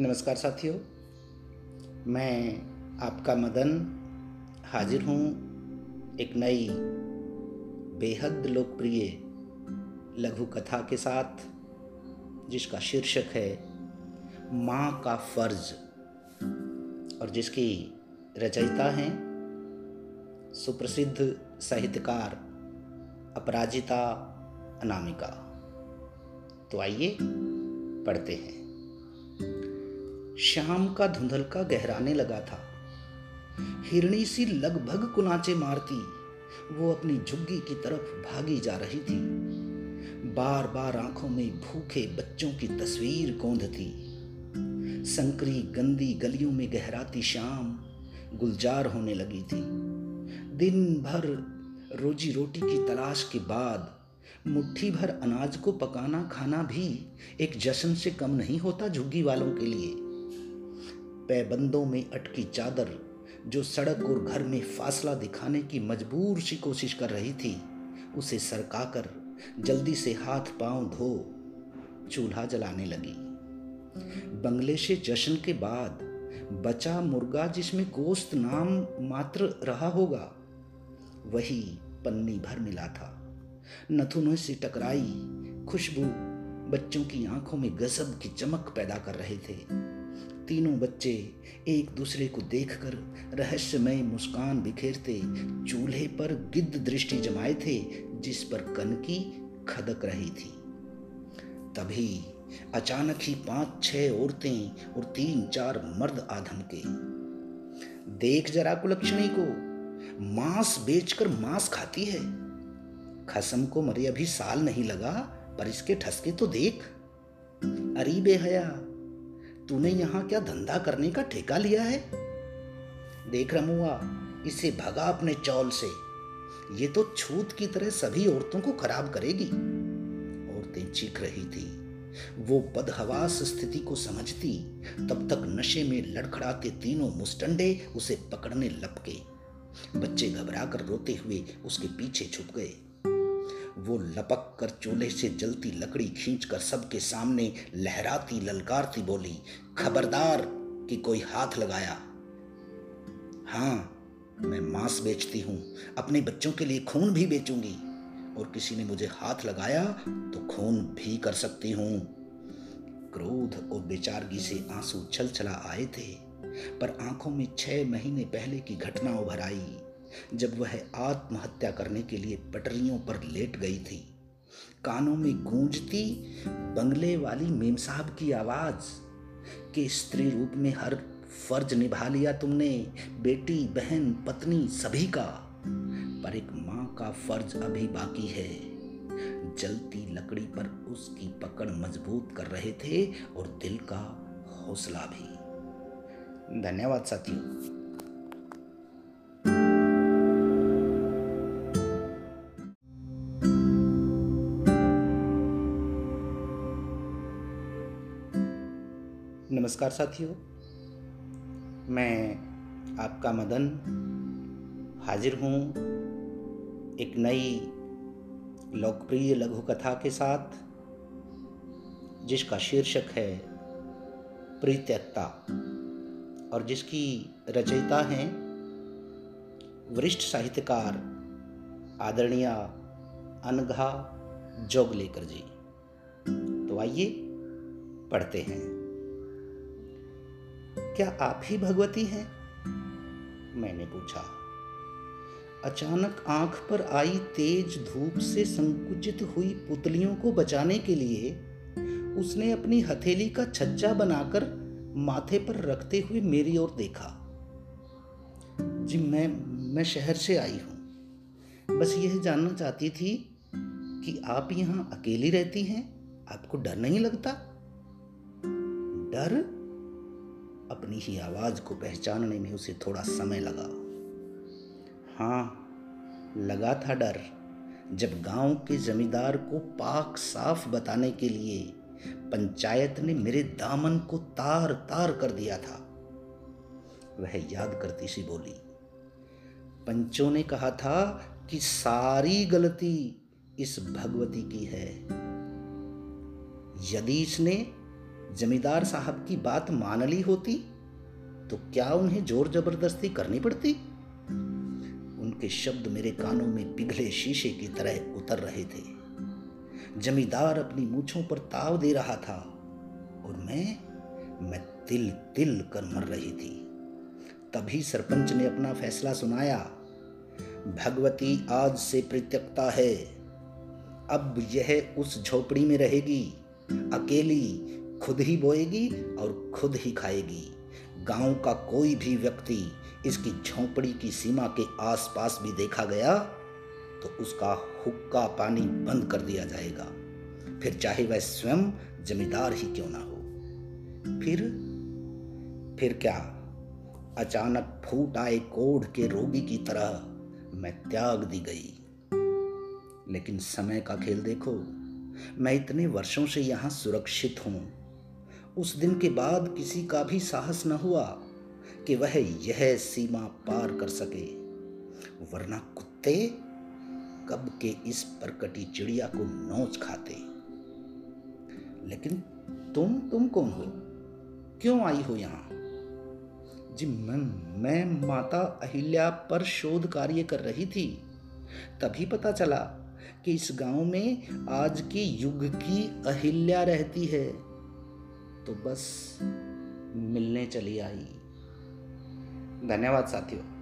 नमस्कार साथियों, मैं आपका मदन हाजिर हूँ एक नई, बेहद लोकप्रिय लघु कथा के साथ, जिसका शीर्षक है माँ का फ़र्ज़। और जिसकी रचयिता हैं सुप्रसिद्ध साहित्यकार, अपराजिता अनामिका। तो आइए, पढ़ते हैं। शाम का धुंधल का गहराने लगा था। हिरणी सी लगभग कुनाचे मारती, वो अपनी झुग्गी की तरफ़ भागी जा रही थी। बार बार आँखों में भूखे बच्चों की तस्वीर गोंधती। संकरी गंदी गलियों में गहराती शाम गुलजार होने लगी थी। दिन भर रोजी रोटी की तलाश के बाद मुट्ठी भर अनाज को पकाना खाना भी एक जश्न से कम नहीं होता झुग्गी वालों के लिए। पैबंदों में अटकी चादर, जो सड़क और घर में फासला दिखाने की मजबूर सी कोशिश कर रही थी, उसे सरकाकर जल्दी से हाथ पाँव धो, चूल्हा जलाने लगी। बंगले से जश्न के बाद बचा मुर्गा जिसमें गोश्त नाम मात्र रहा होगा, वही पन्नी भर मिला था। नथुनों से टकराई खुशबू बच्चों की आँखों में गजब की चमक पैदा कर रहे थे। तीनों बच्चे एक दूसरे को देखकर रहस्यमय मुस्कान बिखेरते चूल्हे पर गिद्ध दृष्टि जमाए थे, जिस पर कनकी खदक रही थी। तभी अचानक ही पाँच छह औरतें और तीन चार मर्द आधम के। देख जरा कुलक्षणी को, मांस बेचकर मांस खाती है। खसम को मरे अभी साल नहीं लगा, पर इसके ठसके तो देख। अरी बेहया तूने यहाँ क्या धंधा करने का ठेका लिया है? देख रमुआ, इसे भगा अपने चौल से। ये तो छूत की तरह सभी औरतों को खराब करेगी। औरतें चीख रही थी। वो बदहवास स्थिति को समझती, तब तक नशे में लड़खड़ाते तीनों मुस्टंडे उसे पकड़ने लपके। बच्चे घबराकर रोते हुए उसके पीछे छुप गए। वो लपक कर चूल्हे से जलती लकड़ी खींचकर सबके सामने लहराती, ललकारती बोली, खबरदार कि कोई हाथ लगाया? हाँ मैं मांस बेचती हूँ, अपने बच्चों के लिए खून भी बेचूँगी, और किसी ने मुझे हाथ लगाया तो खून भी कर सकती हूँ। क्रोध और बेचारगी से आँसू छल छला आए थे, पर आँखों में छह महीने पहले की घटना उभर आई। जब वह आत्महत्या करने के लिए पटरियों पर लेट गई थी। कानों में गूंजती बंगले वाली मेम साहब की आवाज़, के स्त्री रूप में हर फ़र्ज़ निभा लिया तुमने, बेटी, बहन, पत्नी, सभी का। पर एक माँ का फ़र्ज़ अभी बाकी है। जलती लकड़ी पर उसकी पकड़ मज़बूत कर रहे थे और दिल का हौसला भी। धन्यवाद साथियों। नमस्कार साथियों। मैं आपका मदन हाजिर हूँ एक नई लोकप्रिय लघु कथा के साथ, जिसका शीर्षक है प्रीत्यता और जिसकी रचयिता हैं वरिष्ठ साहित्यकार आदरणीय अनघा जोगलेकर जी। तो आइए, पढ़ते हैं। क्या आप ही भगवती हैं? मैंने पूछा। अचानक आँख पर आई तेज धूप से संकुचित हुई पुतलियों को बचाने के लिए, उसने अपनी हथेली का छज्जा बनाकर माथे पर रखते हुए मेरी ओर देखा। जी, मैं मैं शहर से आई हूँ। बस यह जानना चाहती थी कि आप यहाँ अकेली रहती हैं? आपको डर नहीं लगता? डर? अपनी ही आवाज़ को पहचानने में उसे थोड़ा समय लगा। हाँ लगा था डर, जब गाँव के जमींदार को पाक साफ़ बताने के लिए पंचायत ने मेरे दामन को तार तार कर दिया था। वह याद करती सी बोली, पंचों ने कहा था कि सारी गलती इस भगवती की है। यदि इसने जमींदार साहब की बात मान ली होती तो क्या उन्हें ज़ोर ज़बरदस्ती करनी पड़ती? उनके शब्द मेरे कानों में पिघले शीशे की तरह उतर रहे थे। जमींदार अपनी मूछों पर ताव दे रहा था, और मैं मैं तिल तिल कर मर रही थी। तभी सरपंच ने अपना फैसला सुनाया, भगवती आज से परित्यक्ता है। अब यह उस झोपड़ी में रहेगी, अकेली खुद ही बोएगी और खुद ही खाएगी। गाँव का कोई भी व्यक्ति इसकी झोंपड़ी की सीमा के आसपास भी देखा गया तो उसका हुक्का पानी बंद कर दिया जाएगा। फिर चाहे वह स्वयं जमींदार ही क्यों ना हो। फिर फिर क्या? अचानक फूट आए कोढ़ के रोगी की तरह मैं त्याग दी गई। लेकिन समय का खेल देखो, मैं इतने वर्षों से यहाँ सुरक्षित हूँ। उस दिन के बाद किसी का भी साहस न हुआ कि वह यह सीमा पार कर सके। वरना कुत्ते कब के इस परकटी चिड़िया को नोच खाते। लेकिन तुम तुम कौन हो? क्यों आई हो यहाँ? जी, मैं मैं माता अहिल्या पर शोध कार्य कर रही थी। तभी पता चला कि इस गाँव में आज के युग की अहिल्या रहती है। तो बस मिलने चली आई। धन्यवाद साथियों।